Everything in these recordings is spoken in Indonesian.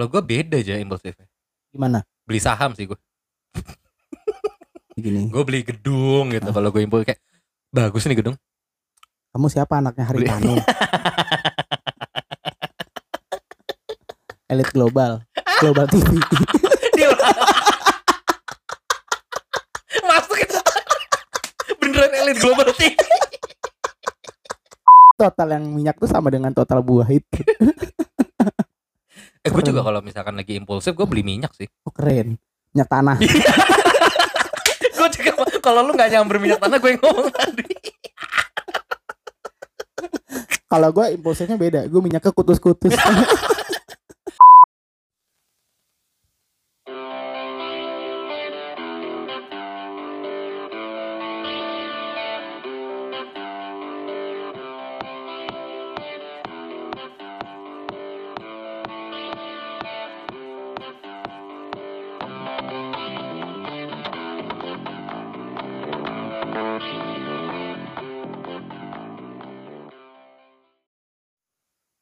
Kalau gue beda aja impulsifnya. Gimana? Beli saham sih gue. Gini. Gue beli gedung gitu. Ah. Kalau gue impulsif kayak bagus nih gedung. Kamu siapa anaknya Hari. Tanu? Elit global. Global TV. Masuk itu. Beneran elit global TV. total yang minyak tuh sama dengan total buah itu. Eh gue juga kalau misalkan lagi impulsif gue beli minyak sih. Oh keren. Minyak tanah. gue juga kalau lu nggak nyamber minyak tanah gue ngomong tadi. Kalau gue impulsifnya beda. Gue minyaknya kutus-kutus.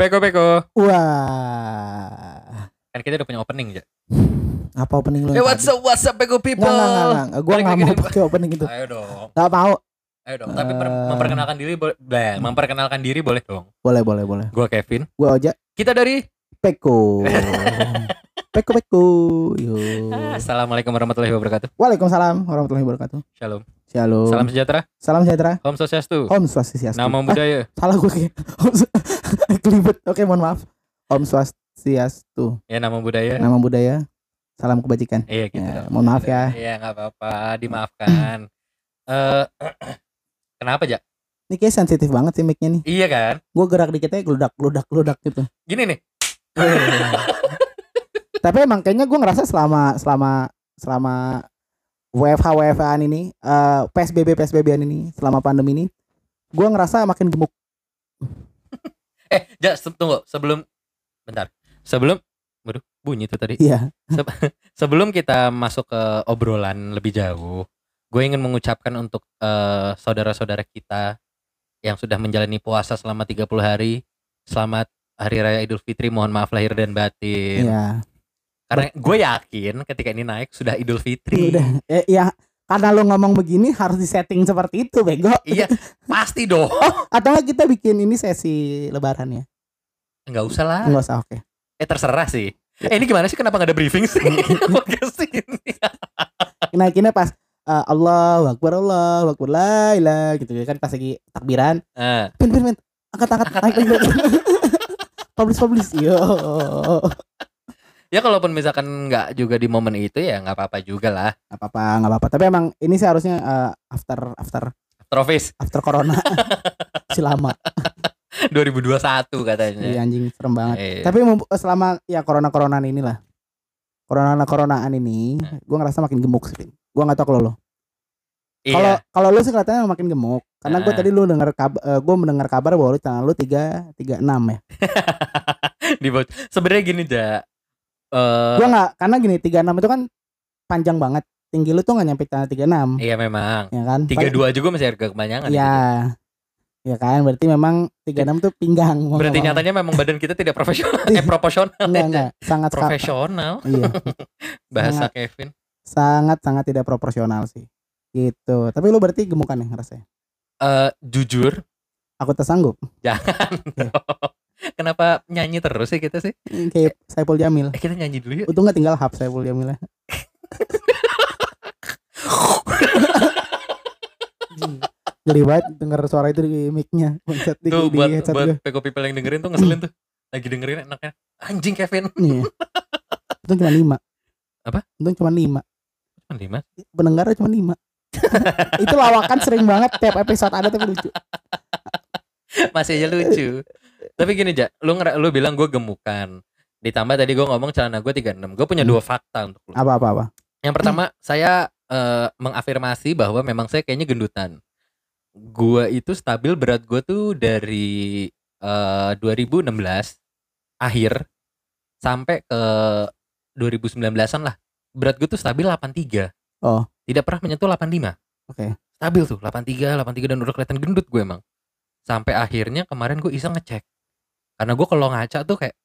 Peko peko. Wah. Kan kita udah punya opening ya. Apa opening lu? Hey yang what's up what's up peko people. Nggak, nggak, nggak, nggak. Gue Balik nggak mau pakai opening itu. Ayo dong. Gak mau. Ayo dong. Tapi Eh. memperkenalkan diri boleh. bleh, memperkenalkan diri boleh dong. Boleh, boleh, boleh. Gue Kevin. Gue aja Kita dari Peko. Peko, Peko. Yo. Assalamualaikum warahmatullahi wabarakatuh. Waalaikumsalam warahmatullahi wabarakatuh. Shalom. Shalom. Salam sejahtera. Salam sejahtera. Om Swastiastu. Om Swastiastu. Nama Ah, budaya. salah gue kayak. Kelibet. Oke, mohon maaf. Om Swastiastu. Ya nama budaya. Nama budaya. Salam kebajikan. Iya gitu Ya, mohon maaf ya. Iya nggak apa-apa. Dimaafkan. Eh kenapa ja? Ini kayak sensitif banget sih mic-nya nih. Iya kan? Gue gerak dikit aja geludak, geludak, geludak gitu. Gini nih. Tapi emang kayaknya gue ngerasa selama selama selama WFH WFH ini eh PSBB PSBB ini selama pandemi ini gue ngerasa makin gemuk. Eh, ja, se- tunggu sebelum bentar. Sebelum Waduh, bunyi tuh tadi. Iya. Sebelum kita masuk ke obrolan lebih jauh, gue ingin mengucapkan untuk eh, saudara-saudara kita yang sudah menjalani puasa selama 30 hari, selamat Hari Raya Idul Fitri. Mohon maaf lahir dan batin. Iya. Karena gue yakin ketika ini naik sudah Idul Fitri. Udah. Eh, ya karena lo ngomong begini harus disetting seperti itu bego. Iya, pasti dong. Atau nggak kita bikin ini sesi lebaran ya? Enggak usah lah. Enggak usah oke. Eh terserah sih. Eh ini gimana sih kenapa gak ada briefing sih? Podcast ini. Naikinnya pas eh, Allah Akbar Allah Akbar la gitu kan pas lagi takbiran Ah, pin pin pin angkat angkat naik naik. publish publish yo ya kalaupun misalkan nggak juga di momen itu ya nggak apa-apa juga lah. nggak apa-apa nggak apa-apa tapi emang ini sih harusnya eh, after after Trofis after corona si lama 2021 katanya. Iya anjing serem banget Iya. tapi mumpu- selama ya corona coronaan inilah corona coronaan ini Hmm. gue ngerasa makin gemuk sih gue nggak tahu kalau lo kalau Iya. kalau lu sih kelihatannya makin gemuk karena gue Ah. tadi lu dengar kabar gue mendengar kabar bahwa lu tangan lu tiga tiga enam ya di Sebenarnya gini ja. Eh, gue nggak karena gini tiga enam itu kan panjang banget tinggi lu tuh nggak nyampe tiga enam iya memang. ya kan Tiga dua juga masih harga kepanjangan. ya ya kan berarti memang tiga enam tuh pinggang Berarti nyatanya memang badan kita tidak profesional, eh proporsional. enggak ya, enggak sangat Profesional. iya Bahasa Sangat. Kevin. sangat sangat tidak proporsional sih gitu tapi lu berarti gemukan ya rasanya Eh jujur, aku tersanggup jangan. Iya. Kenapa nyanyi terus sih kita sih? kayak Saiful Jamil Eh kita nyanyi dulu yuk. untung nggak tinggal hub Saiful Jamil ya. Geli banget denger suara itu di mic-nya Bangsat, di, Tuh buat buat peko people yang dengerin tuh ngeselin tuh. Lagi dengerin enaknya. Anjing Kevin. Iya. Untung cuma lima Apa? Untung cuma lima Cuman lima. Pendengarnya cuma lima Itu lawakan sering banget Tiap episode ada tapi lucu Masih aja lucu. Tapi gini Ja, lu lu bilang gue gemukan. Ditambah tadi gue ngomong celana gue 36. Gue punya Hmm. dua fakta untuk lu. Apa-apa-apa Yang pertama, saya eh, mengafirmasi bahwa memang saya kayaknya gendutan. Gua itu stabil berat gue tuh dari eh, 2016 akhir sampai ke 2019-an lah. Berat gue tuh stabil 83. Oh. Tidak pernah menyentuh 85. Oke. Stabil tuh 83, 83 dan udah kelihatan gendut gue emang. Sampai akhirnya kemarin gue iseng ngecek. Karena gue kalau ngaca tuh kayak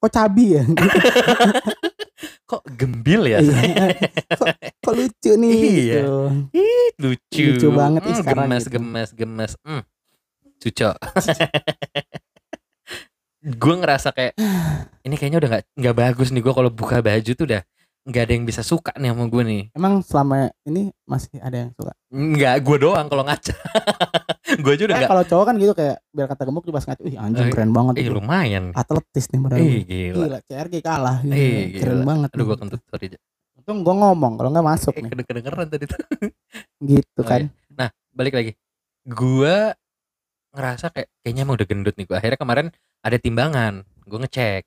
kok cabi ya Kok gembil ya? Iya. kok, kok lucu nih Iya. gitu. Ih, lucu. Lucu banget Hmm, sekarang Gemes, gitu. gemes, gemes. Hmm. Cuco. gue ngerasa kayak ini kayaknya udah nggak nggak bagus nih gue kalau buka baju tuh udah nggak ada yang bisa suka nih sama gue nih. emang selama ini masih ada yang suka Nggak gue doang kalau ngaca. gue aja udah Eh, kalau cowok kan gitu kayak biar kata gemuk juga pas ngaca ih anjing Eh, keren banget Ih itu. lumayan. atletis nih beneran Ih gila. gila CRG kalah gitu. Keren gila. banget Aduh gue kentut sorry. Untung gue ngomong kalau nggak masuk Eh, nih keden- kedengeran tadi tuh. gitu Oh, kan Nah balik lagi. Gue ngerasa kayak kayaknya emang udah gendut nih gue. Akhirnya kemarin ada timbangan. Gue ngecek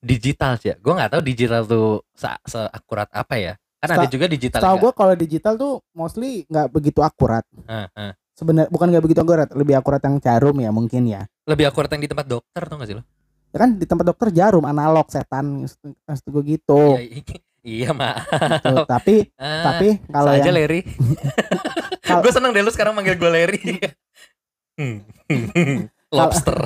digital sih ya. Gue nggak tahu digital tuh se seakurat apa ya. Kan ada juga digital. Tahu nggak? gue kalau digital tuh mostly nggak begitu akurat Ah, ah. Sebenarnya bukan nggak begitu akurat lebih akurat yang jarum ya mungkin ya Lebih akurat yang di tempat dokter tuh gak sih lo? Ya kan di tempat dokter jarum analog setan maksud gue gitu Iya, iya mak. Gitu. tapi Ah, tapi kalau yang Larry. Kal- gue seneng deh lu sekarang manggil gue Larry. Lobster.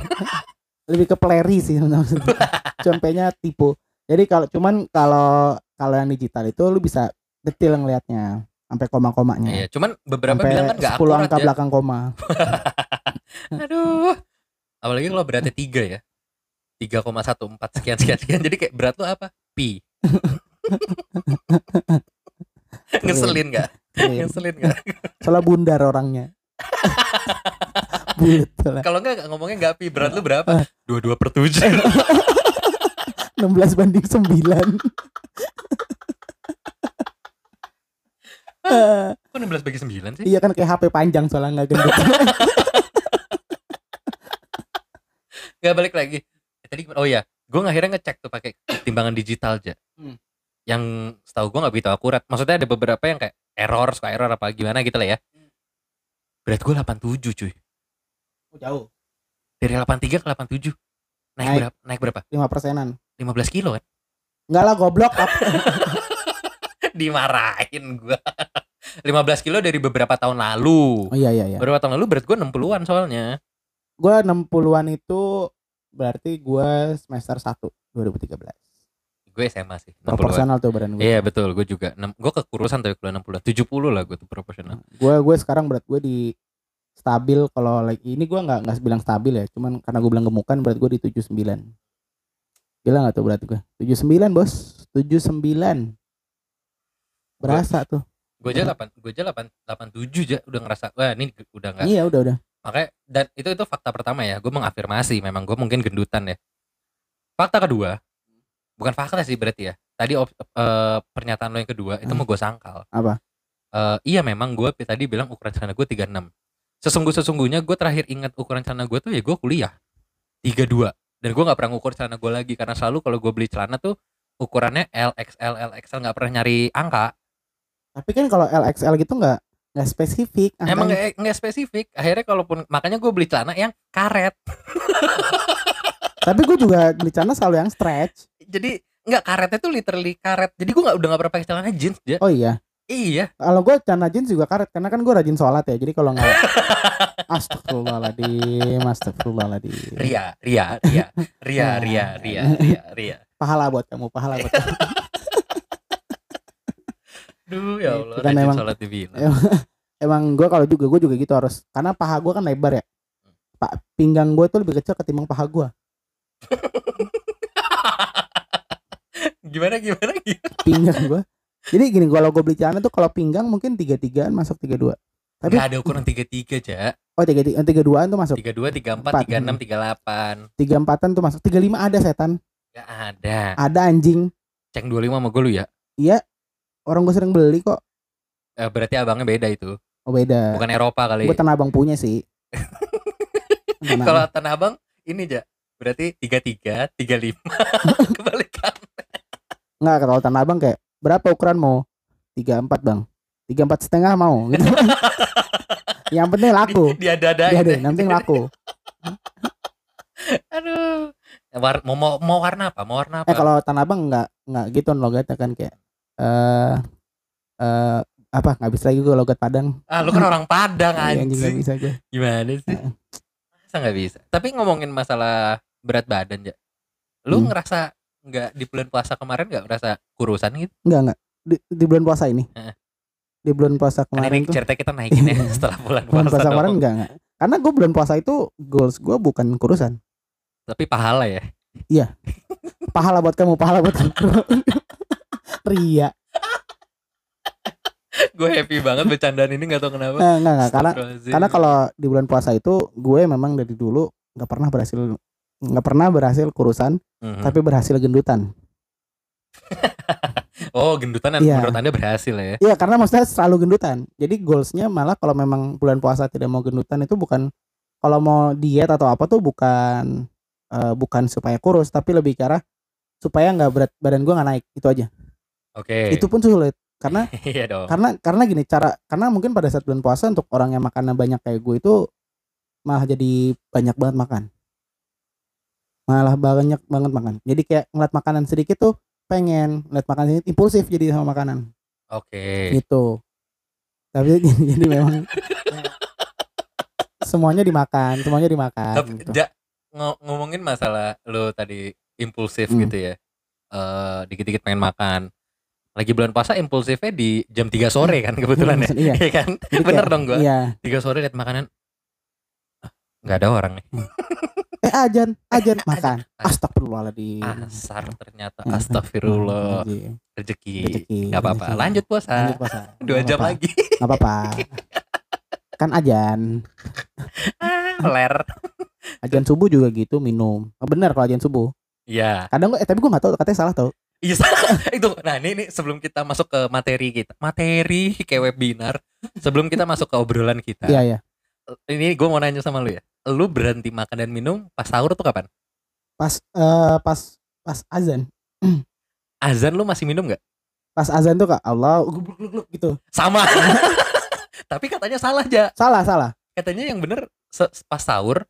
lebih ke peleri sih maksudnya. Contohnya tipu. Jadi kalau cuman kalau kalau yang digital itu lu bisa detail ngelihatnya sampai koma-komanya. Iya, cuman beberapa sampai bilang kan gak 10 akurat angka ya. belakang koma. Aduh. Apalagi kalau beratnya tiga ya. 3,14 sekian sekian sekian. Jadi kayak berat lu apa? Pi. Ngeselin gak? Iya. Ngeselin gak? Soalnya bundar orangnya. Bulat. Kalau enggak nggak ngomongnya enggak pi, berat lu berapa? 22 per 7. 16 banding 9. Eh, Kok 16 bagi 9 sih? iya kan kayak HP panjang soalnya nggak gendut. Enggak balik lagi. Eh, Tadi oh ya, gue akhirnya ngecek tuh pakai timbangan digital aja. Hmm. Yang setahu gue nggak begitu akurat. Maksudnya ada beberapa yang kayak error, suka error apa gimana gitu lah ya. Berat gue 87 cuy. Oh, jauh. Dari 83 ke 87. Naik, Naik. berapa? Naik berapa? 5 persenan. 15 kilo kan? Enggak lah goblok. Dimarahin gue. 15 kilo dari beberapa tahun lalu. Oh iya iya iya. Beberapa tahun lalu berat gue 60-an soalnya. Gua 60-an itu berarti gua semester 1 2013. Gue SMA sih. 60-an. Proporsional tuh badan gue. Iya betul, gue juga. Gue kekurusan tuh kalau 60 70 lah gue tuh proporsional. Gue gue sekarang berat gue di stabil kalau lagi ini gua nggak nggak bilang stabil ya, cuman karena gue bilang gemukan berat gue di 79. Gila nggak tuh berat gue? 79 bos, 79. Berasa tuh. Gue aja 8 gue aja 8 87 aja udah ngerasa wah ini udah enggak. Iya udah udah. Makanya dan itu itu fakta pertama ya. Gue mengafirmasi memang gue mungkin gendutan ya. Fakta kedua bukan fakta sih berarti ya. Tadi op- eh, pernyataan lo yang kedua itu Hmm. mau gue sangkal. Apa? Eh, iya memang gue tadi bilang ukuran celana gue 36. Sesungguh sesungguhnya gue terakhir ingat ukuran celana gue tuh ya gue kuliah 32 dan gue nggak pernah ngukur celana gue lagi karena selalu kalau gue beli celana tuh ukurannya LXL LXL nggak pernah nyari angka tapi kan kalau LXL gitu nggak nggak spesifik. Emang nggak spesifik. Akhirnya kalaupun makanya gue beli celana yang karet. Tapi gue juga beli celana selalu yang stretch. Jadi nggak karetnya tuh literally karet. Jadi gue nggak udah nggak pernah pakai celana jeans dia. Oh iya. Iya. Kalau gue celana jeans juga karet karena kan gue rajin sholat ya. Jadi kalau nggak Astagfirullahaladzim, Astagfirullahaladzim. Ria, Ria, Ria, Ria, Ria, Ria, Ria, Ria. Pahala buat kamu, pahala buat kamu. Duh ya Allah Itu kan emang- sholat dibilang Emang gue kalau juga gue juga gitu harus karena paha gue kan lebar ya. Pak pinggang gue tuh lebih kecil ketimbang paha gue. gimana gimana gimana Pinggang gue. Jadi gini kalau gue beli celana tuh kalau pinggang mungkin tiga tigaan masuk tiga dua. Tapi Nggak ada ukuran tiga tiga aja oh tiga tiga tiga duaan tuh masuk. tiga dua tiga empat tiga enam tiga delapan Tiga empatan tuh masuk. Tiga lima ada setan. Gak ada Ada anjing. cek dua lima sama gue lu ya Iya. Orang gue sering beli kok. Eh, berarti abangnya beda itu Oh beda. bukan Eropa kali Gue tanah abang punya sih. Kalau tanah abang ini aja berarti tiga tiga tiga lima kebalikan Nggak kalau tanah abang kayak berapa ukuran mau? Tiga empat bang. Tiga empat setengah mau. Gitu. yang penting laku. dia dada Iya deh, yang penting laku. aduh War, mau, mau mau warna apa mau warna apa Eh kalau tanah abang nggak nggak gitu logatnya kan kayak eh eh apa nggak bisa lagi gue logat Padang. ah lu kan orang Padang Iya, anjing nggak anjing bisa gue. gimana sih masa nggak bisa tapi ngomongin masalah berat badan ya Lu Hmm. ngerasa nggak di bulan puasa kemarin nggak ngerasa kurusan gitu? Enggak enggak. Di, di bulan puasa ini. Heeh. Di bulan puasa Karena kemarin ini tuh. cerita kita naikin ya setelah bulan Bulan puasa. puasa kemarin dong. enggak enggak. Karena gue bulan puasa itu goals gue bukan kurusan. Tapi pahala ya. Pahala buat kamu, pahala buat kamu. Ria. gue happy banget bercandaan ini nggak tahu kenapa. Eh, enggak enggak karena karena kalau di bulan puasa itu gue memang dari dulu nggak pernah berhasil nggak pernah berhasil kurusan Mhm. tapi berhasil gendutan. oh gendutan dan Iya. menurut anda berhasil ya? Iya karena maksudnya selalu gendutan. Jadi goalsnya malah kalau memang bulan puasa tidak mau gendutan itu bukan kalau mau diet atau apa tuh bukan eh, bukan supaya kurus tapi lebih ke arah supaya nggak berat badan gue nggak naik itu aja. Oke. Itu pun sulit karena iya dong. karena karena gini cara karena mungkin pada saat bulan puasa untuk orang yang makannya banyak kayak gue itu malah jadi banyak banget makan malah banyak banget makan jadi kayak ngeliat makanan sedikit tuh pengen ngeliat makanan sedikit impulsif jadi sama makanan Oke. gitu tapi jadi memang semuanya dimakan semuanya dimakan Tapi gitu. ja- ngo- ngomongin masalah lu tadi impulsif Hmm. gitu ya. Eh dikit-dikit pengen makan. Lagi bulan puasa impulsifnya di jam 3 sore kan kebetulan ya. Iya. Iya kan? Jadi Bener kayak- dong gua. iya 3 sore lihat makanan Ah, nggak ada orang nih. eh ajan ajan makan astagfirullahaladzim Asar ternyata. Ya, Astagfirullah. Rezeki. Nggak apa-apa. Lanjut puasa. Lanjut puasa Dua Nggak jam apa-apa. lagi. nggak apa-apa kan ajan Ah, Ler. ajan subuh juga gitu minum oh, bener kalau ajan subuh Iya. kadang gue eh tapi gue nggak tahu katanya salah tau Iya itu. Nah ini, ini sebelum kita masuk ke materi kita, materi kayak webinar. Sebelum kita masuk ke obrolan kita, iya iya ini gue mau nanya sama lu ya. Lu berhenti makan dan minum pas sahur tuh kapan? pas eh, pas pas azan Azan lu masih minum nggak? pas azan tuh kak Allah gubluk gubluk gitu Sama. Tapi katanya salah aja. salah salah Katanya yang bener pas sahur,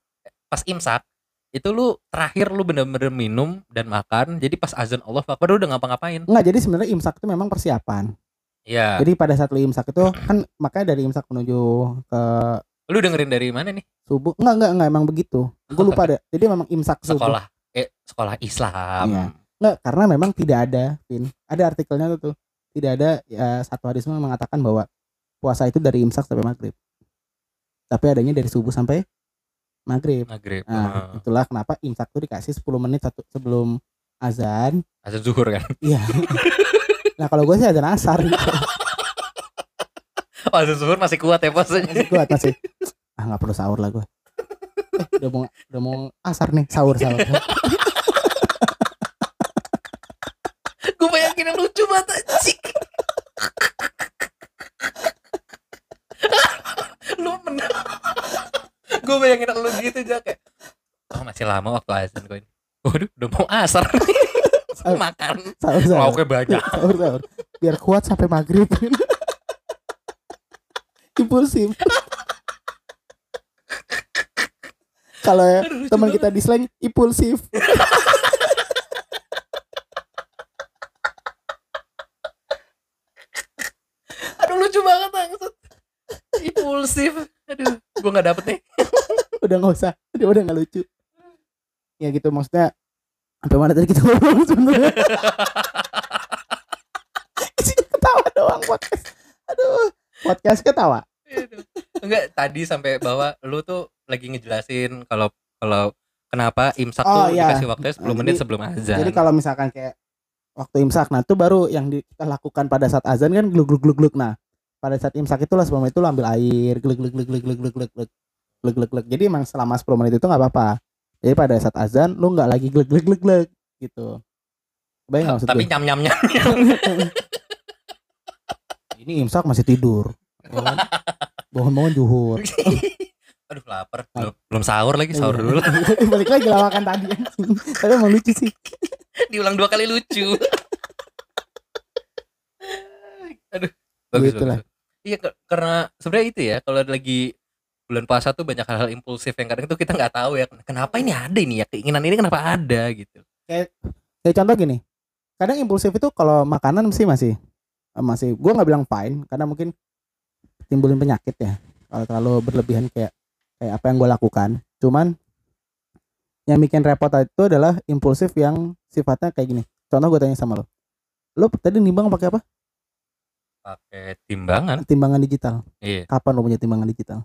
pas imsak itu lu terakhir lu bener-bener minum dan makan. Jadi pas azan Allah Akbar lu udah ngapa-ngapain? nggak jadi sebenarnya imsak itu memang persiapan Iya. jadi pada saat lu imsak itu kan makanya dari imsak menuju ke Lu dengerin dari mana nih? subuh enggak enggak enggak emang begitu gue lupa deh jadi memang imsak subuh Sekolah eh sekolah Islam. Iya. Enggak, karena memang tidak ada, Vin. Ada artikelnya tuh, tuh. Tidak ada ya, satu hadis mengatakan bahwa puasa itu dari imsak sampai maghrib. Tapi adanya dari subuh sampai maghrib. Maghrib. Nah, Heeh. itulah kenapa imsak tuh dikasih 10 menit satu sebelum azan. azan zuhur kan. Iya. nah, kalau gue sih azan asar gitu. Oh, azan zuhur masih kuat ya posenya. Masih kuat masih. Ah, nggak perlu sahur lah gue. Eh, udah mau udah mau asar nih, sahur sahur. gue bayangin yang lucu banget anjing lu bener gue bayangin lu gitu aja kayak oh masih lama waktu azan gue ini waduh udah mau asar makan Sahur sahur. lauknya banyak Sahur sahur. Biar kuat sampai maghrib. Impulsif. Kalau ya, teman kita di slang impulsif. aduh lucu banget maksud impulsif aduh gue nggak dapet nih Udah nggak usah. Dia udah nggak lucu. Ya gitu maksudnya. Sampai mana tadi kita ngomong sebenarnya? Isinya ketawa doang podcast. Aduh, podcast ketawa. Aduh. enggak tadi sampai bahwa lu tuh lagi ngejelasin kalau kalau kenapa imsak Oh, tuh iya. dikasih waktunya 10 Nah, menit jadi- sebelum azan Jadi kalau misalkan kayak waktu imsak, nah itu baru yang di- kita lakukan pada saat azan kan gluk gluk gluk gluk. Nah, pada saat imsak itulah sebelum itu lu ambil air, gluk gluk gluk gluk gluk gluk gluk gluk gluk gluk. Jadi emang selama 10 menit itu nggak apa-apa. Jadi pada saat azan lu nggak lagi gluk gluk gluk gluk gitu. Kebayang nggak tapi nyam nyam nyam Ini imsak masih tidur. Ya kan? Bangun-bangun juhur. aduh lapar belum belum sahur lagi sahur Iya. dulu Balik lagi lawakan tadi. Tapi emang lucu sih. diulang dua kali lucu aduh bagus, Gitu lah. iya karena sebenarnya itu ya kalau lagi bulan puasa tuh banyak hal-hal impulsif yang kadang tuh kita nggak tahu ya kenapa ini ada ini ya keinginan ini kenapa ada gitu Kayak contoh gini. Kadang impulsif itu kalau makanan mesti masih masih gua nggak bilang fine karena mungkin timbulin penyakit ya. Kalau terlalu berlebihan kayak kayak apa yang gue lakukan. Cuman yang bikin repot itu adalah impulsif yang sifatnya kayak gini contoh gue tanya sama lo lo tadi nimbang pakai apa pakai timbangan. Timbangan digital. Iya. Kapan lo punya timbangan digital?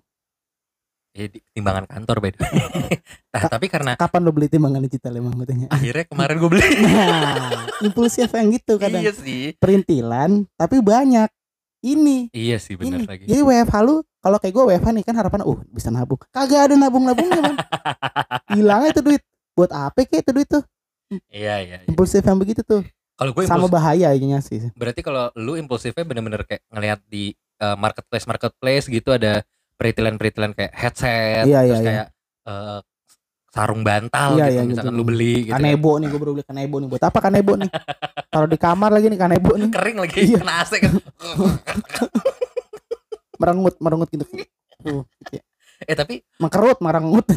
Iya, di- timbangan kantor by the way. nah, Ka- tapi karena kapan lo beli timbangan digital emang gue tanya akhirnya kemarin gue beli. Nah impulsif yang gitu kadang. Iya sih. Perintilan tapi banyak. Ini. Iya sih bener ini. lagi. Jadi WFH lu kalau kayak gue WFH nih kan harapan uh bisa nabung. Kagak ada nabung nabungnya man hilang itu duit. Buat apa kek itu duit tuh? Iya iya, iya. impulsif yang begitu tuh kalau gue sama impuls- bahayanya sih berarti kalau lu impulsifnya bener-bener kayak ngelihat di eh, marketplace marketplace gitu ada peritilan-peritilan kayak headset Iya, terus iya, iya. kayak eh, sarung bantal Iya, gitu iya, misalkan gitu. lu beli gitu kan. kanebo nih gue baru beli kanebo nih buat apa kanebo nih taruh di kamar lagi nih kanebo nih kering lagi Iya. kena AC kan merengut merengut gitu tuh gitu ya. eh tapi mengkerut merengut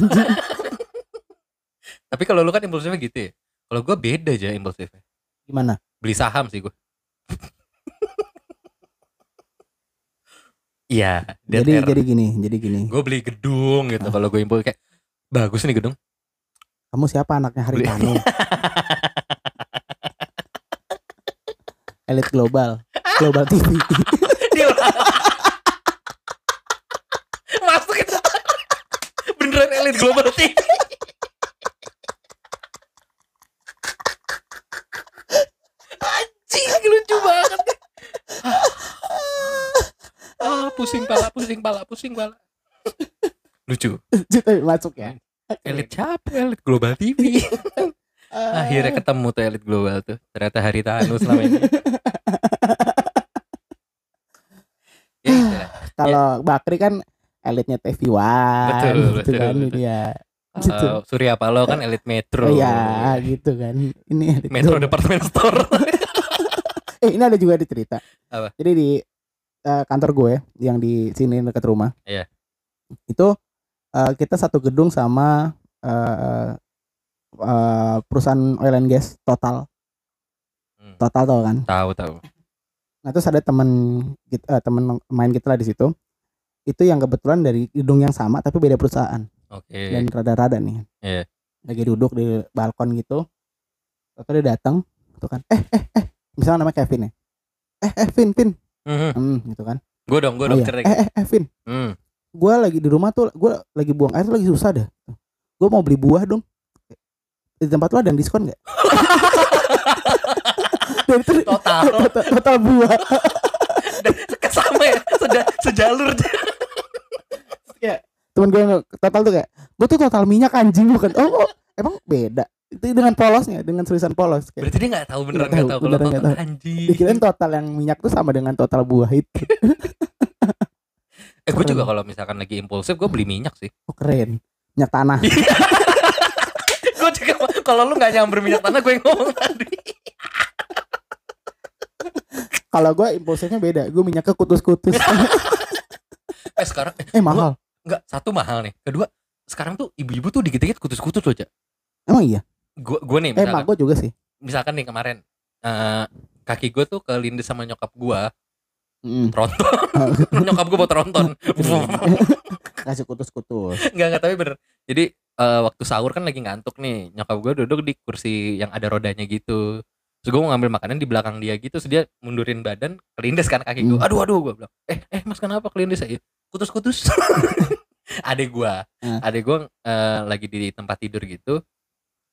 tapi kalau lu kan impulsifnya gitu ya kalau gue beda aja impulsifnya gimana beli saham sih gue Iya, jadi jadi gini jadi gini gue beli gedung gitu. Ah. Kalau gue impuls kayak bagus nih gedung. kamu siapa anaknya Beli. Haritano elit global global TV masuk itu beneran elit global TV. Anjing lucu banget. Ah, pusing pala, pusing pala, pusing pala. Lucu. Tapi masuk ya Elit siapa? Elit global TV. Ah. Akhirnya ketemu tuh elit global tuh. Ternyata hari Thanos selama ini. ya gitu kalau Bakri kan elitnya TV One Betul, gitu betul, kan betul. dia Uh, Surya Paloh kan elit Metro. Oh iya gitu kan ini elit Metro global. Department Store. eh ini ada juga di cerita Apa? jadi di eh, kantor gue yang di sini dekat rumah Iya. itu eh, kita satu gedung sama eh, eh, perusahaan oil and gas total Hmm. total tau kan Tahu tahu. nah terus ada teman kita eh, teman main kita lah di situ itu yang kebetulan dari gedung yang sama tapi beda perusahaan Oke. dan rada-rada nih Iya. lagi duduk di balkon gitu Lalu dia datang tuh kan eh eh eh misalnya namanya Kevin ya. Eh eh Vin Vin. Mhm. hmm, gitu kan. Gue dong, gue Oh dong iya. eh eh eh Vin. Hmm. gue lagi di rumah tuh gue lagi buang air tuh lagi susah dah gue mau beli buah dong. Di tempat lo ada yang diskon nggak? Dan itu Total. total, total buah. Sama ya, sudah sejalur. temen gue total tuh kayak gue tuh total minyak anjing bukan. Oh, oh, emang beda itu dengan polosnya dengan tulisan polos kayak Berarti dia nggak tahu beneran Nggak nggak tahu, tahu beneran nggak total tahu. anjing. dikirain total yang minyak tuh sama dengan total buah itu Eh gue juga kalau misalkan lagi impulsif gue beli minyak sih. oh keren minyak tanah gue juga kalau lu nggak nyamber minyak tanah gue yang ngomong tadi. kalau gue impulsifnya beda gue minyaknya kutus-kutus Eh sekarang eh, eh mahal nggak satu mahal nih. Kedua sekarang tuh ibu-ibu tuh dikit-dikit kutus-kutus loh, Cak. Emang iya? Gue gue nih eh misalkan, mak gue juga sih. Misalkan nih kemarin eh, kaki gue tuh kelindes sama nyokap gue Mm. tronton. Nyokap gue mau tronton. Kasih kutus-kutus. Nggak nggak tapi bener. Jadi eh, waktu sahur kan lagi ngantuk nih. Nyokap gue duduk di kursi yang ada rodanya gitu. Terus gue mau ngambil makanan di belakang dia gitu. Terus dia mundurin badan kelindes kan kaki gue Hmm. aduh aduh gue bilang eh eh mas kenapa kelindes ya? Kutus kutus adek gue adek gue eh, lagi di tempat tidur gitu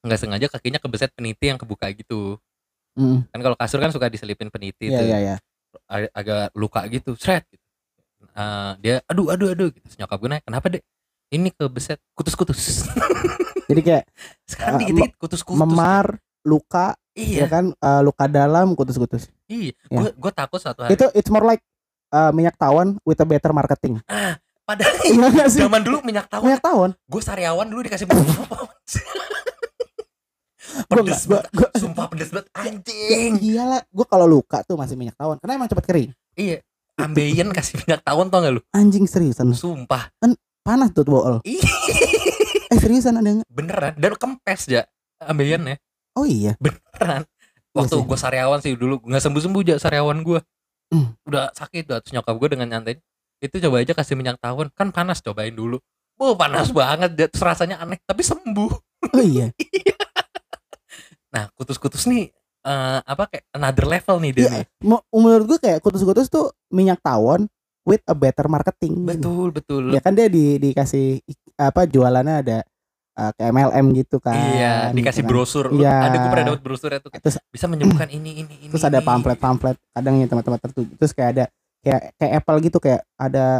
nggak sengaja kakinya kebeset peniti yang kebuka gitu Mm. kan kalau kasur kan suka diselipin peniti Iya tuh iya iya. ag- agak luka gitu seret gitu. Eh, dia aduh aduh aduh gitu Terus nyokap gue nanya kenapa dek ini kebeset kutus-kutus Jadi kayak sekarang Ah, dikit-dikit kutus-kutus memar, luka, iya ya kan, eh, luka dalam, kutus-kutus. iya Ya. gue gue takut suatu hari Itu it's more like eh, minyak tawon with a better marketing. padahal Iya zaman dulu minyak tawon Minyak tawon. gue sariawan dulu dikasih minyak tawon pedes banget. sumpah pedes banget. Ya, anjing. iyalah, gue kalau luka tuh masih minyak tawon. Karena emang cepat kering. iya. Ambeien kasih minyak tawon tau gak lu? Anjing seriusan. sumpah. Panas tuh bool. Eh seriusan ada yang beneran. Dan kempes ya. Ambeiennya Oh iya. beneran. Waktu sih. gue sariawan sih dulu. Nggak sembuh sembuh aja sariawan gue Hmm. udah sakit tuh terus nyokap gue dengan nyantai itu coba aja kasih minyak tawon. Kan panas cobain dulu. Oh panas banget terus rasanya aneh tapi sembuh. Oh iya. Nah, kutus-kutus nih eh apa kayak another level nih dia Iya. nih. Menurut gue kayak kutus-kutus tuh minyak tawon with a better marketing. Betul, betul. Ya kan dia di dikasih ik- apa jualannya ada uh, kayak MLM gitu kan. Iya, dikasih gitu kan. brosur. Iya. Ada gue pernah dapat brosur itu Terus bisa menyembuhkan ini ini ini. terus ada pamflet-pamflet kadang ya teman-teman tertentu. Terus kayak ada kayak kayak Apple gitu kayak ada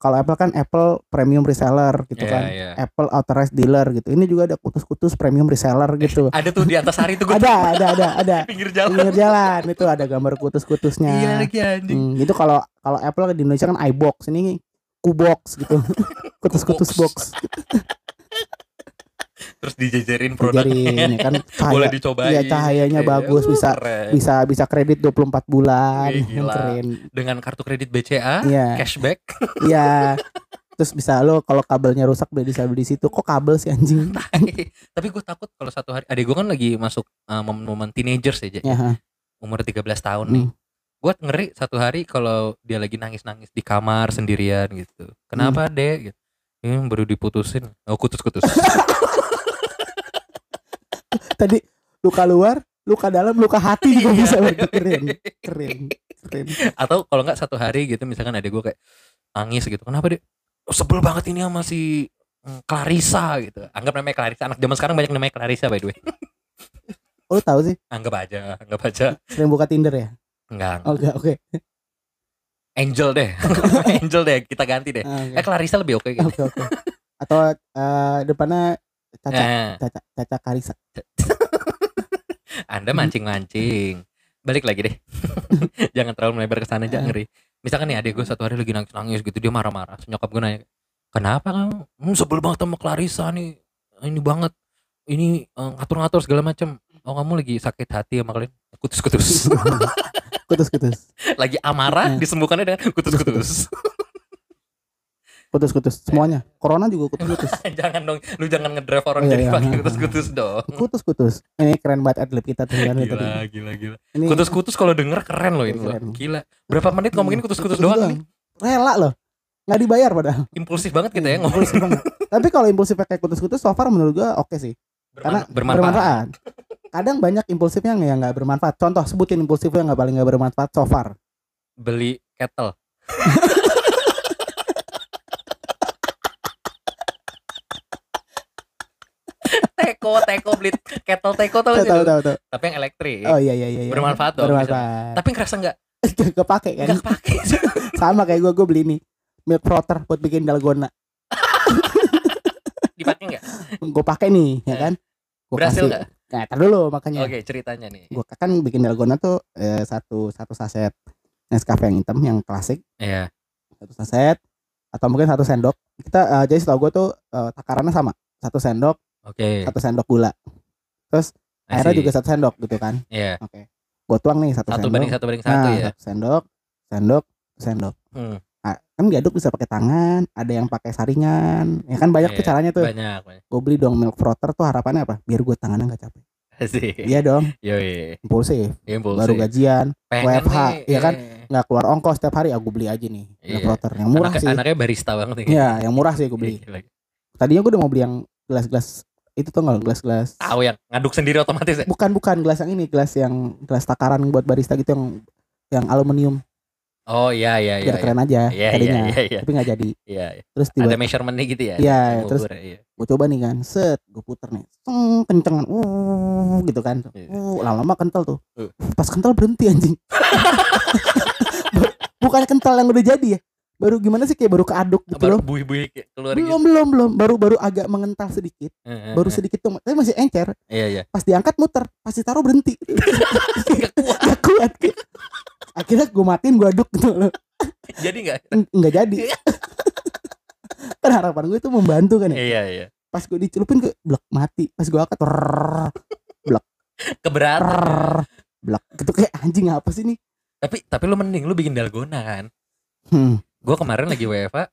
kalau Apple kan Apple premium reseller gitu Iya, kan. iya. Apple authorized dealer gitu. Ini juga ada kutus-kutus premium reseller gitu. Ada tuh di atas hari gue ada, ada, ada, ada. pinggir jalan. pinggir jalan itu ada gambar kutus-kutusnya. Iya lagi anjing. Hmm, itu kalau kalau Apple di Indonesia kan iBox ini Kubox gitu. Kutus-kutus box. Terus dijajarin Jadi produknya. ini kan Boleh cahaya dicobain. iya, cahayanya Iya, bagus, bisa- keren. bisa bisa kredit 24 bulan. Wih, gila. keren. dengan kartu kredit BCA, Iya. cashback. Iya. Terus bisa lo kalau kabelnya rusak beli bisa beli di situ. Kok kabel sih anjing? Tapi gue takut kalau satu hari adik gue kan lagi masuk uh, momen-momen teenagers ya. Ya, umur 13 tahun nih. Hmm. Gue ngeri satu hari kalau dia lagi nangis-nangis di kamar sendirian gitu. Kenapa, Hmm. Dek? Gitu. Ini baru diputusin. Oh, kutus-kutus. Tadi luka luar, luka dalam, luka hati juga Iya. bisa berarti keren. Keren. Keren. Atau kalau nggak satu hari gitu misalkan ada gue kayak nangis gitu. Kenapa, Dek? Oh, sebel banget ini sama si mm, Clarissa gitu. Anggap namanya Clarissa. Anak zaman sekarang banyak namanya Clarissa by the way. Oh, lu tahu sih Anggap aja, anggap aja. sering buka Tinder ya? Enggak, Oke, oke. Angel deh. Angel deh, kita ganti deh. Ah, oke. Eh Clarissa lebih oke gitu. Oke, oke. Atau eh, depannya Caca, Nah, Caca, Caca Karisa. Anda mancing-mancing. Balik lagi deh. Jangan terlalu melebar ke sana aja Eh. ngeri. Misalkan nih adik gue satu hari lagi nangis-nangis gitu dia marah-marah. Nyokap gue nanya, "Kenapa kamu? Hmm, sebel banget sama Clarissa nih. Ini banget. Ini eh, ngatur-ngatur segala macam. Oh, kamu lagi sakit hati sama kalian?" Kutus-kutus. Kutus-kutus. lagi amarah Eh. disembuhkannya dengan kutus-kutus. Kutus-kutus. Semuanya. Corona juga kutus-kutus. jangan dong, lu jangan ngedrive orang Oh, iya, jadi iya. pakai kutus-kutus dong. Kutus-kutus. Ini keren banget adlib kita tuh tadi. Gila, gila, gila. Ini Kutus-kutus kalau denger keren loh ini loh. Gila. Berapa menit ngomongin kutus-kutus doang nih? Rela loh. Nggak dibayar padahal. Impulsif banget kita ya ngomong. Impulsif banget. Tapi kalau impulsif kayak kutus-kutus so far menurut gua oke sih. Karena Berman- bermanfaat. Kadang banyak impulsifnya yang nggak bermanfaat. Contoh sebutin impulsif yang nggak paling nggak bermanfaat so far. Beli kettle. teko, teko beli kettle teko tau sih tahu tahu tahu. Tapi yang elektrik. Oh iya iya iya. iya. Bermanfaat dong, Bermanfaat. Tapi ngerasa nggak Gak pakai kan? nggak pakai sih. Sama kayak gua gua beli nih milk frother buat bikin dalgona. Dipakai nggak? Gue pakai nih, ya Eh. kan? Gua Berhasil kasih- nggak? Nah, tar dulu makanya. Oke, ceritanya nih. Gua kan bikin dalgona tuh eh, satu satu saset Nescafe yang hitam yang klasik Iya. satu saset atau mungkin satu sendok kita eh, jadi setahu gue tuh eh, takarannya sama satu sendok Oke. satu sendok gula airnya Asik. juga satu sendok gitu kan Iya. oke gue tuang nih satu, Satu sendok banding satu banding satu nah, ya. satu sendok sendok sendok Hmm, Nah, kan diaduk bisa pakai tangan ada yang pakai saringan ya kan banyak tuh Iya, caranya tuh banyak, banyak. gue beli dong milk frother tuh harapannya apa biar gue tangannya nggak capek Asik. iya dong Yoi. impulsif Impulsif. baru gajian Pengen WFH, nih, ya kan? eh. nggak keluar ongkos setiap hari aku beli aja nih milk Iya. frother yang murah Anaknya- sih Anaknya barista banget nih. Iya, yang murah sih gue beli. Tadinya gue udah mau beli yang gelas-gelas itu tuh nggak gelas-gelas. Tahu yang ngaduk sendiri otomatis ya. Bukan bukan gelas yang ini, gelas yang gelas takaran buat barista gitu yang yang aluminium. Oh iya iya iya. Biar keren aja Iya iya tadinya. iya iya. Tapi nggak jadi. Iya. Terus Ada tiba measurementnya gitu ya. Iya, terus- iya. gue coba nih kan, set, gue puter nih, Seng, kencengan, uh, gitu kan, Iya. uh, lama-lama kental tuh, Uh. pas kental berhenti anjing, bukan kental yang udah jadi ya, baru gimana sih kayak baru keaduk gitu baru loh, buih-buih keluar gitu. belum belum belum, baru baru agak mengental sedikit, Heeh, baru heeh. sedikit tuh, tapi masih encer, Iya iya. pas diangkat muter, pas ditaruh berhenti, Gak kuat. gak kuat, akhirnya gue matiin gue aduk gitu loh, Jadi enggak? N- nggak jadi, kan harapan gue itu membantu kan ya, Iya iya. pas gue dicelupin ke blok mati, pas gue angkat, rrrr, Keberatan. Blak gitu kayak anjing apa sih nih Tapi tapi lu mending lu bikin dalgona kan. hmm. Gue kemarin lagi WFA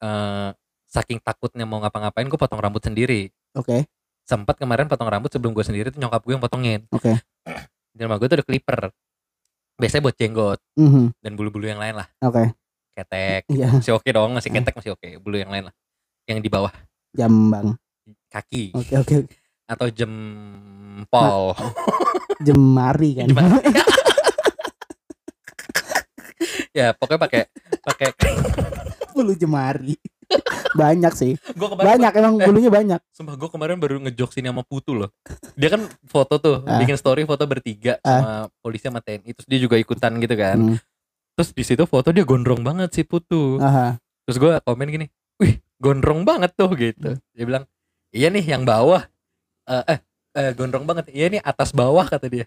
eh saking takutnya mau ngapa-ngapain gue potong rambut sendiri. oke Sempat kemarin potong rambut sebelum gue sendiri tuh nyokap gue yang potongin. oke Di rumah gue tuh ada clipper. Biasanya buat jenggot Mhm. dan bulu-bulu yang lain lah. oke Ketek. iya Masih oke dong, masih ketek masih oke. Bulu yang lain lah. Yang di bawah. jambang Oke kaki oke. oke. atau jempol. Jemari kan. Jemari. ya pokoknya pakai pakai Bulu jemari. banyak sih. kemarin Banyak emang eh. bulunya banyak. Sumpah gue kemarin baru ngejokes ini sama Putu loh Dia kan foto tuh Ah. Bikin story foto bertiga Sama polisi sama TNI Terus dia juga ikutan gitu kan Hmm. Terus di situ foto dia gondrong banget si Putu Aha. Terus gue komen gini Wih gondrong banget tuh gitu Dia bilang Iya nih yang bawah Eh, eh, eh, Gondrong banget Iya nih atas bawah kata dia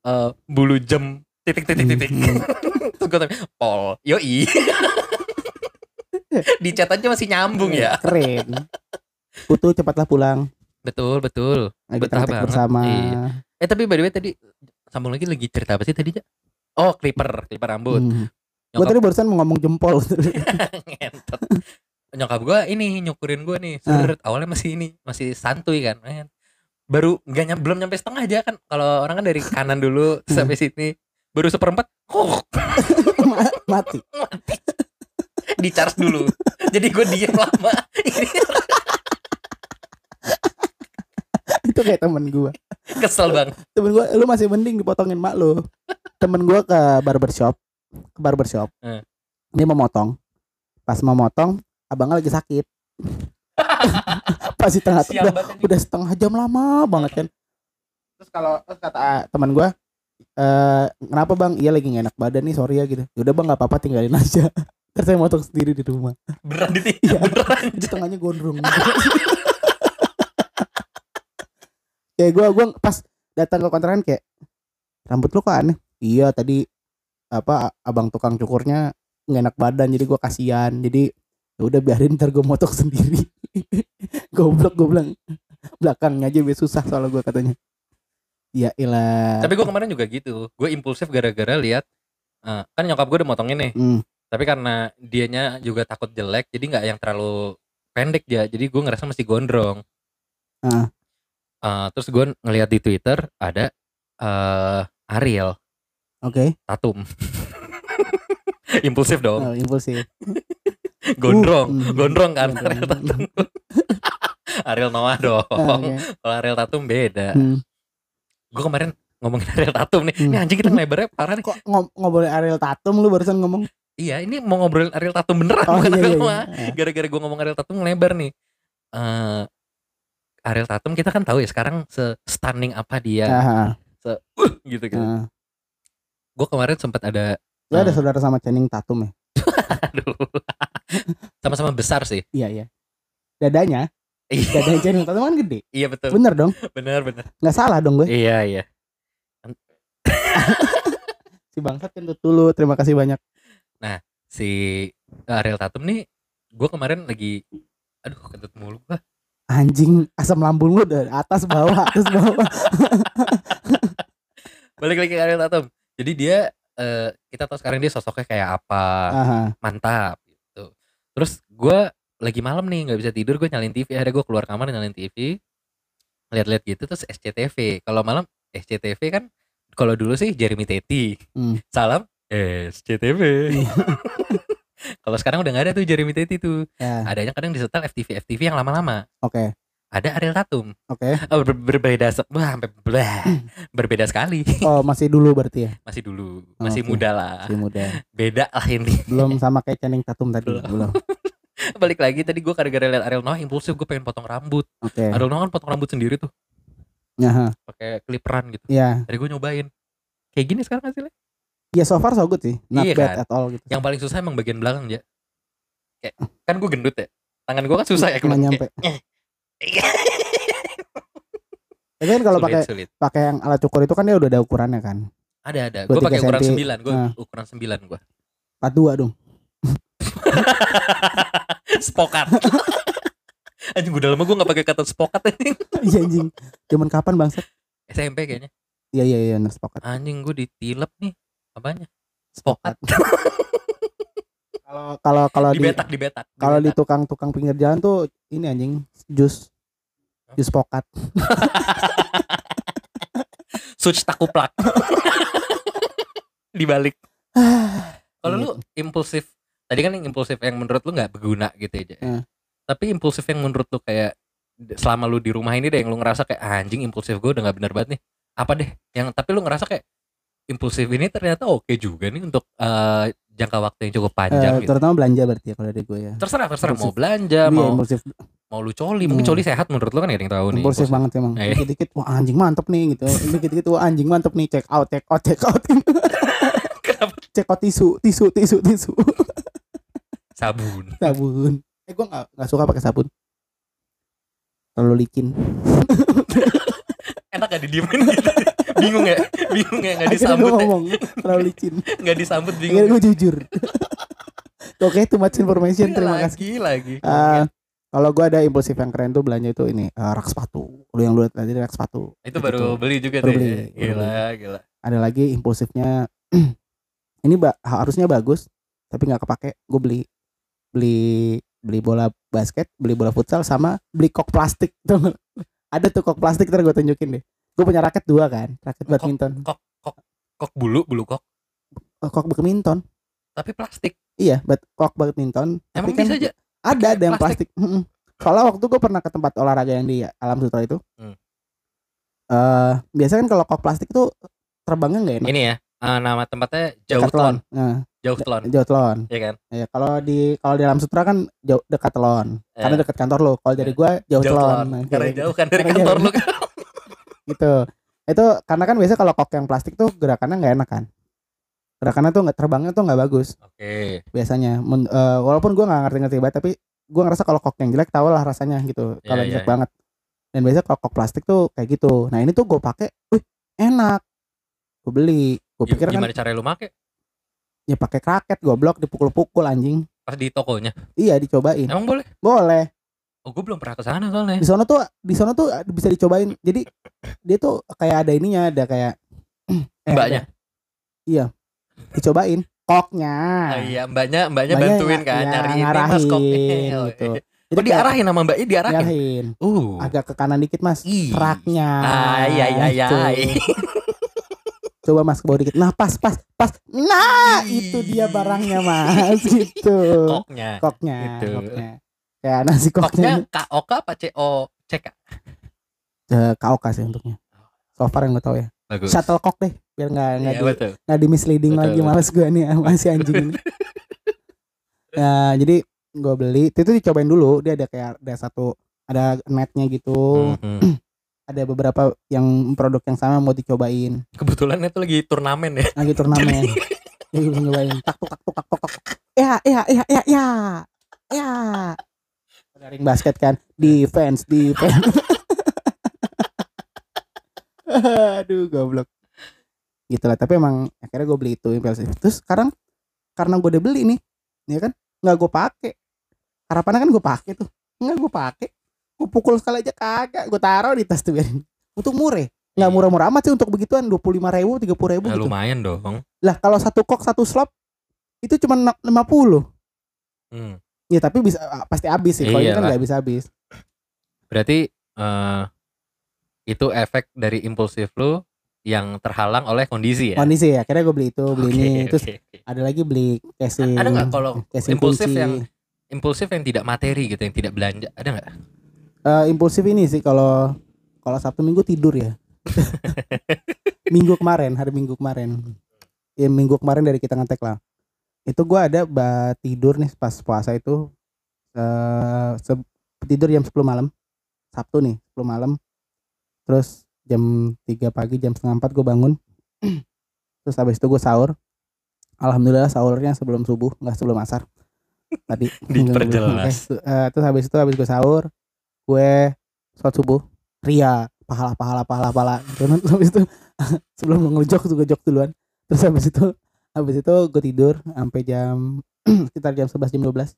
Eh, Bulu jam Titik titik titik Hmm. Terus gue tanya Pol Yoi Di chat aja masih nyambung ya Keren. Putu cepatlah pulang. Betul betul Ayo Betah banget. bersama. Iya. Eh tapi by the way tadi sambung lagi lagi cerita apa sih tadi? Oh, clipper, clipper rambut. Hmm. Gue tadi barusan mau ngomong jempol. ngentot. Nyokap gua ini nyukurin gua nih. Ah. Seret, awalnya masih ini, masih santuy kan. Baru nggak nyam, belum nyampe setengah aja kan. Kalau orang kan dari kanan dulu Hmm. sampai sini. Baru seperempat, oh, Ma- Mati. di charge dulu. Jadi gue diem lama. Itu kayak temen gue. kesel bang. Temen gue, lu masih mending dipotongin mak lu. Temen gue ke barbershop. Ke barbershop. Eh. Dia mau motong. Pas mau motong, abangnya lagi sakit. Pas di tengah udah, udah setengah jam lama banget kan. Terus kalau terus kata teman gue, eh kenapa bang? Iya lagi gak enak badan nih, sorry ya gitu. Yaudah bang nggak apa-apa tinggalin aja. Terus saya motong sendiri di rumah. Beneran di Iya. beneran. Di tengahnya gondrong. kayak gue gue pas datang ke kontrakan kayak rambut lu kok aneh. Iya tadi apa abang tukang cukurnya nggak enak badan jadi gue kasihan jadi ya udah biarin ntar gue motong sendiri goblok gue bilang belakangnya aja biar susah soalnya gue katanya ya ilah Tapi gue kemarin juga gitu. Gue impulsif gara-gara lihat eh, kan nyokap gue udah motongin nih. Hmm, Tapi karena dianya juga takut jelek, jadi nggak yang terlalu pendek ya. Jadi gue ngerasa masih gondrong. Ah. Eh, terus gue ngeliat di Twitter ada eh Ariel oke Tatum. impulsif dong. Oh, impulsif Gondrong, Uh, hmm, gondrong kan gondrong. Ariel Tatum. Ariel Noah dong. Ah, oke. Kalau Ariel Tatum beda. Hmm. Gue kemarin ngomongin Ariel Tatum nih. Hmm. Ini anjing kita ngelebarnya parah nih. kok ngob- ngobrolin Ariel Tatum lu barusan ngomong Iya, ini mau ngobrolin Ariel Tatum beneran oh bukan iya iya, iya. gara-gara gue ngomong Ariel Tatum ngelebar nih eh Ariel Tatum kita kan tahu ya sekarang se stunning apa dia Ah, gitu gitu ah. gue kemarin sempat ada Lu ada Ah. saudara sama Channing Tatum ya aduh sama-sama besar sih iya iya dadanya iya. Dadanya Channing Tatum kan gede? Iya betul. Bener dong. Bener bener. Nggak salah dong gue. Iya iya. Si bangsat kentut dulu terima kasih banyak. Si Ariel Tatum nih gue kemarin lagi aduh kentut mulu gue anjing asam lambung lu dari atas bawah atas bawah. Balik lagi ke Ariel Tatum. Jadi dia eh, kita tahu sekarang dia sosoknya kayak apa Aha. mantap gitu. Terus gue lagi malam nih nggak bisa tidur gue nyalin TV ada gue keluar kamar nyalin TV lihat-lihat gitu terus SCTV kalau malam SCTV kan kalau dulu sih Jeremy Teti. Hmm. salam SCTV kalau sekarang udah nggak ada tuh Jeremy Teti tuh. Ya. Adanya kadang disetel FTV FTV yang lama-lama. Oke. Ada Ariel Tatum. Oke. Oh, ber- berbeda wah, sampai blah, berbeda sekali. Oh masih dulu berarti ya? Masih dulu. Masih Oke. muda lah. Masih muda. Beda lah ini. Belum sama kayak Channing Tatum tadi Belum. belum balik lagi tadi gue gara-gara liat Ariel Noah impulsif gue pengen potong rambut. Oke. Ariel Noah kan potong rambut sendiri tuh. Aha. pakai kliperan gitu. Ya tadi gue nyobain. Kayak gini sekarang hasilnya? Ya so far so good sih. Not Iya bad kan? at all gitu. Yang paling susah emang bagian belakang ya kayak kan gue gendut ya. Tangan gue kan susah ya kalau nyampe. Kayak- Tapi kan kalau pakai pakai yang alat cukur itu kan dia udah ada ukurannya kan? Ada ada. Gue pakai 3 ukuran. 9 gue Nah. ukuran 9 gue 42 dong spokat. Anjing udah lama gue gak pakai kata spokat anjing iya anjing. Zaman kapan bangsat SMP kayaknya. Iya iya iya bener sepakat anjing gue ditilep nih. Apanya? Spokat. Kalau kalau kalau di dibetak dibetak. kalau di tukang-tukang pinggir jalan tuh ini anjing jus. Jus pokat suci takuplak. Dibalik. Kalau lu impulsif tadi kan yang impulsif yang menurut lu nggak berguna gitu aja. Hmm. tapi impulsif yang menurut lu kayak selama lu di rumah ini deh yang lu ngerasa kayak "Ah, anjing impulsif gue udah nggak bener banget nih. Apa deh? Yang tapi lu ngerasa kayak impulsif ini ternyata oke juga nih untuk eh, jangka waktu yang cukup panjang gitu. terutama belanja berarti ya kalau dari gue ya. Terserah terserah. Mau impulsif. belanja Iya, mau impulsif. mau lu coli. Mungkin Hmm. coli sehat menurut lu kan ya yang tahu nih. Impulsif banget emang. Eh. dikit-dikit wah anjing mantep nih gitu. Dikit-dikit wah anjing mantep nih check out check out check out Kenapa? check out tisu tisu tisu tisu. Sabun. Sabun. Eh gue nggak nggak suka pakai sabun. Terlalu licin. Enak gak didiemin gitu? Bingung ya? Bingung ya akhirnya gue disambut ya? ngomong terlalu licin. Nggak disambut akhirnya bingung gue jujur. Oke too much information terima kasih. lagi. Lagi Eh, kalau gue ada impulsif yang keren tuh belanja itu ini eh, rak sepatu. Lu yang lu lihat tadi rak sepatu. Itu baru beli juga Baru tuh beli, ya. gila gila. Ada lagi impulsifnya ini ba- harusnya bagus tapi nggak kepake. Gue beli beli beli bola basket beli bola futsal sama beli kok plastik tuh ada tuh kok plastik ntar gue tunjukin deh. Gue punya raket dua kan raket badminton. kok kok kok bulu bulu kok? Oh, kok badminton. Tapi plastik. Iya bad, kok badminton emang tapi kan bisa aja? ada ada yang plastik? plastik. Soalnya waktu gue pernah ke tempat olahraga yang di alam sutra itu Hmm. eh biasanya kan kalau kok plastik itu terbangnya nggak enak. Ini ya eh, nama tempatnya jauh telon Nah, jauh telon jauh telon ya kan Ya, kalau di kalau di alam sutra kan jauh dekat telon. Karena Eh. dekat kantor lo. Kalau dari gua jauh, jauh telon. telon Nah, karena kayak jauh kan dari Karena kantor lu kan gitu. Itu karena kan biasa kalau kok yang plastik tuh gerakannya nggak enak kan. Gerakannya tuh nggak terbangnya tuh nggak bagus oke biasanya. Men- eh, walaupun gua nggak ngerti-ngerti banget tapi gua ngerasa kalau kok yang jelek tau lah rasanya gitu. Iya, Kalau iya, jelek iya. banget. Dan biasa kalau kok plastik tuh kayak gitu. Nah, ini tuh gue pakai, wih, enak. Gue beli. Gue pikir kan gimana cara lu make? Ya pakai raket goblok dipukul-pukul anjing. pas di tokonya Iya, dicobain. emang boleh? Boleh. oh gue belum pernah ke sana soalnya. Di sana tuh di sana tuh bisa dicobain. Jadi dia tuh kayak ada ininya ada kayak eh, mbaknya? Ada- iya. Dicobain. Koknya. Oh iya mbaknya mbaknya Mbaknya bantuin nga- kan ya, nyari ini ngarahin mas gitu. oh, Jadi kayak diarahin sama mbaknya? Diarahin? Diarahin. uh. Agak ke kanan dikit mas. Ih. raknya ah iya iya iya coba mas ke bawah dikit. Nah pas pas pas. Nah itu dia barangnya mas. Gitu. Koknya. Koknya Gitu. koknya. Kayak nasi koknya koknya KOK apa COCK Eh, KOK sih untuknya. So far yang gue tau ya. Bagus. Shuttlecock deh biar nggak nggak iya di, nggak di misleading Betul, lagi males gue nih sama si anjing ini. Nah jadi gue beli. Itu dicobain dulu. Dia ada kayak ada satu ada netnya gitu. Mhm. ada beberapa yang produk yang sama mau dicobain. Kebetulan itu lagi turnamen ya. Lagi turnamen. Gue nyobain. Tak tuk tak tuk tak tuk tak tuk. ya ya ya ya ya. Ya. Ada ring basket kan? Defense defense. Aduh goblok. Gitu lah tapi emang akhirnya gue beli itu impulsif terus sekarang karena gue udah beli nih ya kan? Nggak gue pakai. Harapannya kan gue pakai tuh. Nggak gue pakai gue pukul sekali aja kagak gue taruh di tas tuh biarin untuk murah. Nggak murah-murah amat sih untuk begituan dua puluh lima ribu tiga puluh ribu Nah, gitu. lumayan dong. Lah kalau satu kok satu slop itu cuma lima puluh. Hmm. ya tapi bisa pasti habis sih. Kalau ini kan nggak bisa habis berarti eh itu efek dari impulsif lu yang terhalang oleh kondisi ya? Kondisi ya akhirnya gue beli itu beli Oke, ini. terus oke. ada lagi beli casing ada nggak kalau impulsif kunci. yang- impulsif yang tidak materi gitu yang tidak belanja ada nggak Eh, impulsif ini sih kalau kalau sabtu minggu tidur ya. Minggu kemarin hari minggu kemarin. Ya minggu kemarin dari kita ngetek lah. Itu gua ada ba tidur nih pas puasa itu eh se- tidur jam 10 malam. Sabtu nih 10 malam. Terus jam 3 pagi jam setengah 4 gue bangun. Terus habis itu gue sahur. Alhamdulillah sahurnya sebelum subuh nggak sebelum asar. Tadi. Diperjelas. Eh, terus habis itu habis gue sahur gue sholat subuh ria pahala pahala pahala pahala. Terus habis itu sebelum ngejok tuh jok duluan. Terus habis itu habis itu gue tidur sampai jam sekitar jam 11 jam 12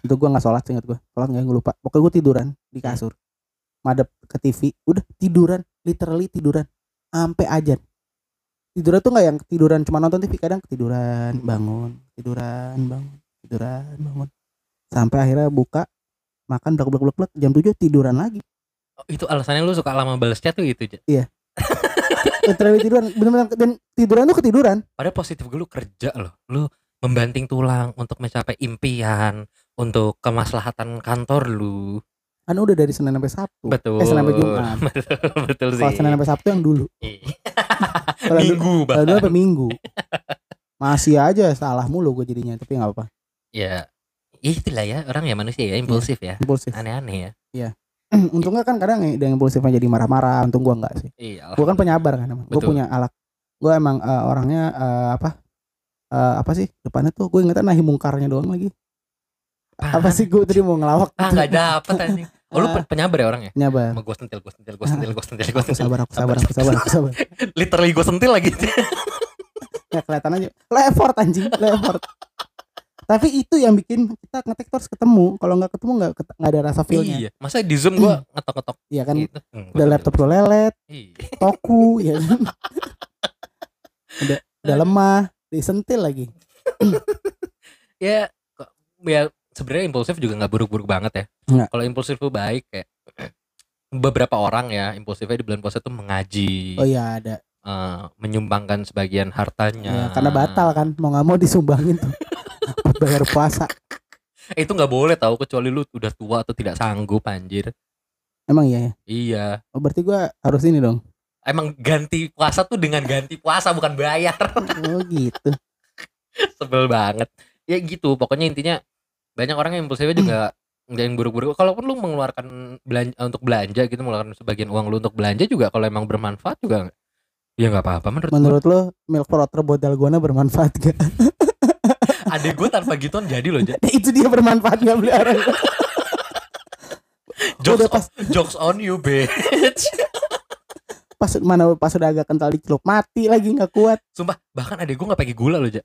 itu gue nggak sholat ingat gue sholat nggak gue lupa. Pokoknya gue tiduran di kasur. Madep ke TV udah tiduran. Literally tiduran. Sampai ajan tiduran tuh nggak yang tiduran cuma nonton TV kadang ketiduran bangun tiduran bangun tiduran bangun. Sampai akhirnya buka makan blek blek blek blek jam 7 tiduran lagi. Oh, itu alasannya lu suka lama balas chat tuh gitu Ja. literally tiduran bener-bener dan tiduran tuh ketiduran. Padahal positif gue lu kerja loh. Lu membanting tulang untuk mencapai impian untuk kemaslahatan kantor lu. Kan udah dari Senin sampai Sabtu. Betul. eh Senin sampai Jumat. Betul, betul sih. kalau Senin sampai Sabtu yang dulu. Iya. Kalau dulu- Minggu kalau dulu sampai Minggu. Masih aja salah mulu gue jadinya tapi nggak apa Ya, ya itulah ya orang ya manusia ya impulsif ya. impulsif Aneh-aneh ya. untungnya kan kadang yang impulsifnya jadi marah-marah untung gua enggak sih Iya. gua kan penyabar kan emang gue Betul. punya alat gua emang eh, orangnya eh, apa Eh, apa sih depannya tuh gue ingetnya nahi mungkarnya doang lagi apa sih gue tadi mau ngelawak Ah nggak dapet anjing. Oh lu pe- penyabar ya orangnya? nyabar Sama gue sentil, gue sentil, gue sentil, gue sentil, gue sentil. sabar aku sabar aku sabar aku sabar Literally gue sentil lagi. ya kelihatan aja leffort anjing leffort tapi itu yang bikin kita ngetek terus ketemu kalau nggak ketemu nggak ket- nggak ada rasa feelnya iya. Masa di zoom gue ngetok-ngetok iya kan gitu. Hmm, gua udah laptop lo lelet Iya. toku ya kan udah udah lemah disentil lagi ya kok- ya sebenarnya impulsif juga nggak buruk-buruk banget ya. Kalau impulsif tuh baik kayak beberapa orang ya impulsifnya di bulan puasa tuh mengaji, oh iya ada eh, menyumbangkan sebagian hartanya. Ya, karena batal kan mau nggak mau disumbangin tuh bayar puasa Eh, itu nggak boleh tahu kecuali lu udah tua atau tidak sanggup anjir. emang iya ya Iya. oh, berarti gua harus ini dong Emang ganti puasa tuh dengan ganti puasa bukan bayar. oh gitu Sebel banget. Ya gitu, pokoknya intinya banyak orang yang impulsifnya juga nggak yang buruk-buruk. Kalaupun lu mengeluarkan belanja untuk belanja gitu, mengeluarkan sebagian uang lu untuk belanja juga kalau emang bermanfaat juga ya nggak apa-apa menurut, gua. menurut lo milk water buat dalgona bermanfaat gak Adek gue tanpa gituan jadi loh, Ja. itu dia bermanfaat gak beli orang Jokes, pas jokes on you, bitch. pas mana pas udah agak kental dicelup mati lagi nggak kuat Sumpah, bahkan adek gue nggak pakai gula loh, Ja.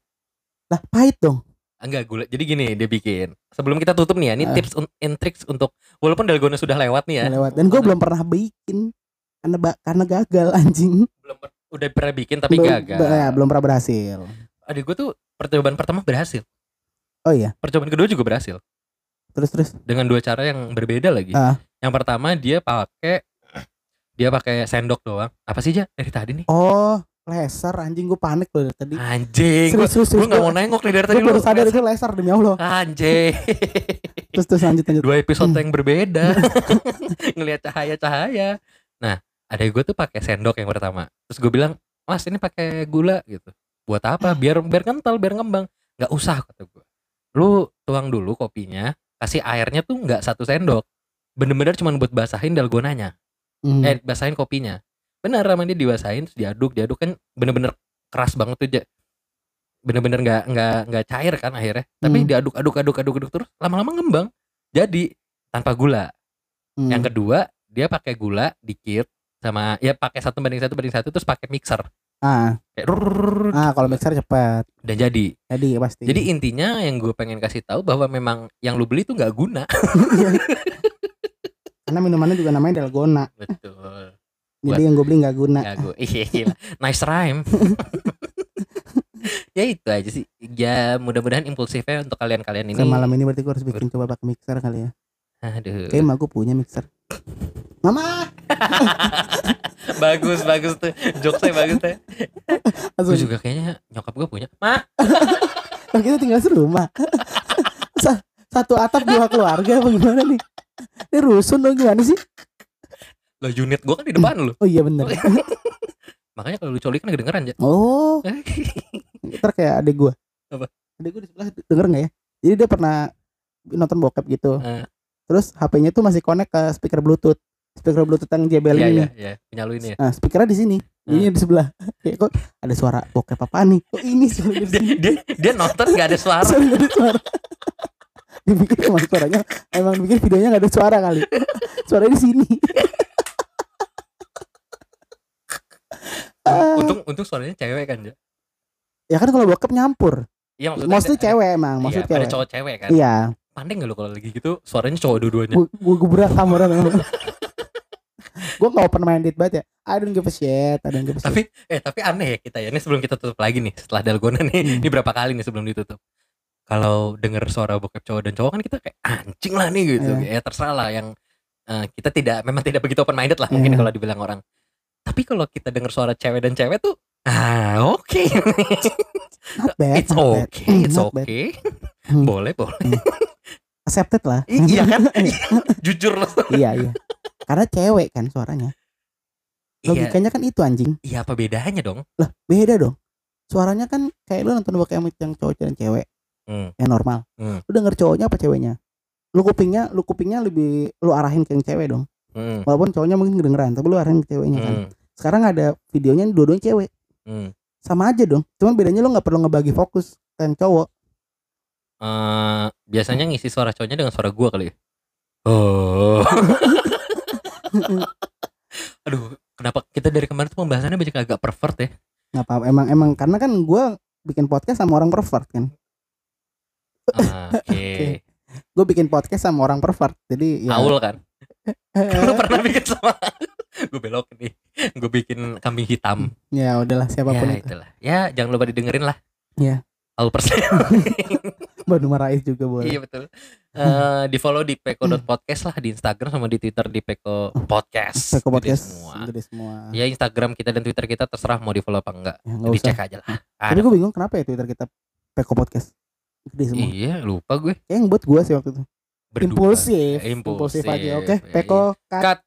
lah pahit dong Enggak gula. Jadi gini dia bikin. Sebelum kita tutup nih ya, ini Ah. tips and tricks untuk walaupun dalgona sudah lewat nih ya. lewat dan gue belum pernah bikin karena ba- karena gagal anjing belum udah pernah bikin tapi belum, gagal. ya, belum pernah berhasil Adik gue tuh percobaan pertama berhasil. oh iya Percobaan kedua juga berhasil terus terus dengan dua cara yang berbeda lagi. Ah. Yang pertama dia pakai dia pakai sendok doang. Apa sih Ja? Dari tadi nih. oh laser anjing gue panik loh dari tadi Anjing, serius serius gue nggak mau nengok nih dari tadi gue baru sadar itu laser demi allah Anjing. terus terus lanjut lanjut Dua episode Hmm. yang berbeda. Ngelihat cahaya-cahaya. Nah, adek gue tuh pakai sendok yang pertama. Terus gue bilang, "Mas, ini pakai gula gitu." Buat apa? Biar biar kental, biar ngembang. Nggak usah kata gue. Lu tuang dulu kopinya, kasih airnya tuh nggak satu sendok. Bener-bener cuma buat basahin dalgonanya. Hmm. Eh, basahin kopinya. Bener sama dia dibasahin, terus diaduk, diaduk kan bener-bener keras banget tuh. Bener-bener nggak nggak nggak cair kan akhirnya. Tapi Hmm. diaduk, aduk, aduk, aduk, aduk terus lama-lama ngembang. Jadi tanpa gula. Hmm. Yang kedua, dia pakai gula dikit sama ya pakai satu banding satu banding satu terus pakai mixer. Ah ah kalau mixer cepat dan jadi. jadi pasti Jadi intinya yang gue pengen kasih tahu bahwa memang yang lu beli tuh nggak guna. karena minumannya juga namanya dalgona Betul. jadi yang gue beli nggak guna Gak. Iya. Nice rhyme. ya itu aja sih. Ya mudah-mudahan impulsifnya untuk kalian-kalian ini. malam ini berarti gue harus bikin coba pakai mixer kali ya Aduh. kayak gue punya mixer mama bagus bagus tuh. Jokesnya bagus tuh. Gue juga kayaknya nyokap gue punya. Ma, Lah, kita tinggal serumah Sa- satu atap dua keluarga apa gimana nih ini rusun dong gimana sih lo unit gue kan di depan lu. oh iya bener Makanya kalau lu coli kan kedengeran ya. oh ntar kayak adek gue Apa? adek gue di sebelah denger nggak ya jadi dia pernah nonton bokep gitu Eh. terus HP-nya tuh masih connect ke speaker bluetooth speaker bluetooth yang JBL Iya ini iya iya. Punya lu ini ya. nah speakernya di sini jadinya di sebelah kayak kok ada suara bokep apa nih kok ini suara di Dia, sini dia, dia nonton gak ada suara. suara nggak ada suara dia pikir emang suaranya emang pikir videonya nggak ada suara kali suara di sini Untung untung suaranya cewek kan ya. ya kan kalau bokep nyampur Iya maksudnya. mostly ada- cewek emang Iya, maksud ada cewek cowok cewek kan. iya Pandai gak lu kalau lagi gitu suaranya cowok dua-duanya. gue gebrak kamuran gue gak open minded banget ya I don't give a shit I don't give a shit Tapi eh tapi aneh ya kita ya. Ini sebelum kita tutup lagi nih setelah dalgona nih. Hmm. Ini berapa kali nih sebelum ditutup. Kalau denger suara bokep cowok dan cowok kan kita kayak anjing lah nih gitu. Ya terserah lah yang eh, kita tidak memang tidak begitu open minded lah mungkin Iya. kalau dibilang orang. Tapi kalau kita denger suara cewek dan cewek tuh ah oke. not bad It's not bad. okay, it's Not bad. okay. Hmm. Boleh, boleh. Hmm. accepted lah iya kan? Jujur loh. iya iya karena cewek kan suaranya Iya, logikanya kan itu anjing iya apa bedanya dong? lah beda dong suaranya kan kayak lu nonton bokep yang cowok dan cewek Hmm. yang normal Hmm. lu denger cowoknya apa ceweknya lu kupingnya lu kupingnya lebih lu arahin ke yang cewek dong Hmm. walaupun cowoknya mungkin kedengeran tapi lu arahin ke ceweknya kan Hmm. sekarang ada videonya dua-duanya cewek Hmm. sama aja dong cuman bedanya lu nggak perlu ngebagi fokus ke yang cowok Eh, biasanya ngisi suara cowoknya dengan suara gua kali ya. Oh. Aduh, kenapa kita dari kemarin tuh pembahasannya banyak agak pervert ya? nggak apa emang emang karena kan gua bikin podcast sama orang pervert kan Ah, Oke. gue bikin podcast sama orang pervert jadi ya Aul kan? Lu pernah bikin sama gue belok nih. Gue bikin kambing hitam. ya udahlah siapa pun ya itu itulah. Ya jangan lupa didengerin lah. Iya. Aul persen. Banu Marais juga boleh iya betul. Eh di follow di peko.podcast lah di Instagram sama di Twitter di peko podcast. Peko Gede podcast semua. gede semua Ya Instagram kita dan Twitter kita terserah mau di follow apa enggak. ya, usah Dicek aja lah. tapi Ada. gue bingung kenapa ya Twitter kita Peko podcast gede semua Iya lupa gue. kayak yang buat gue sih waktu itu Berdua. impulsif Impulsif. aja oke Ya, Peko cut Cut.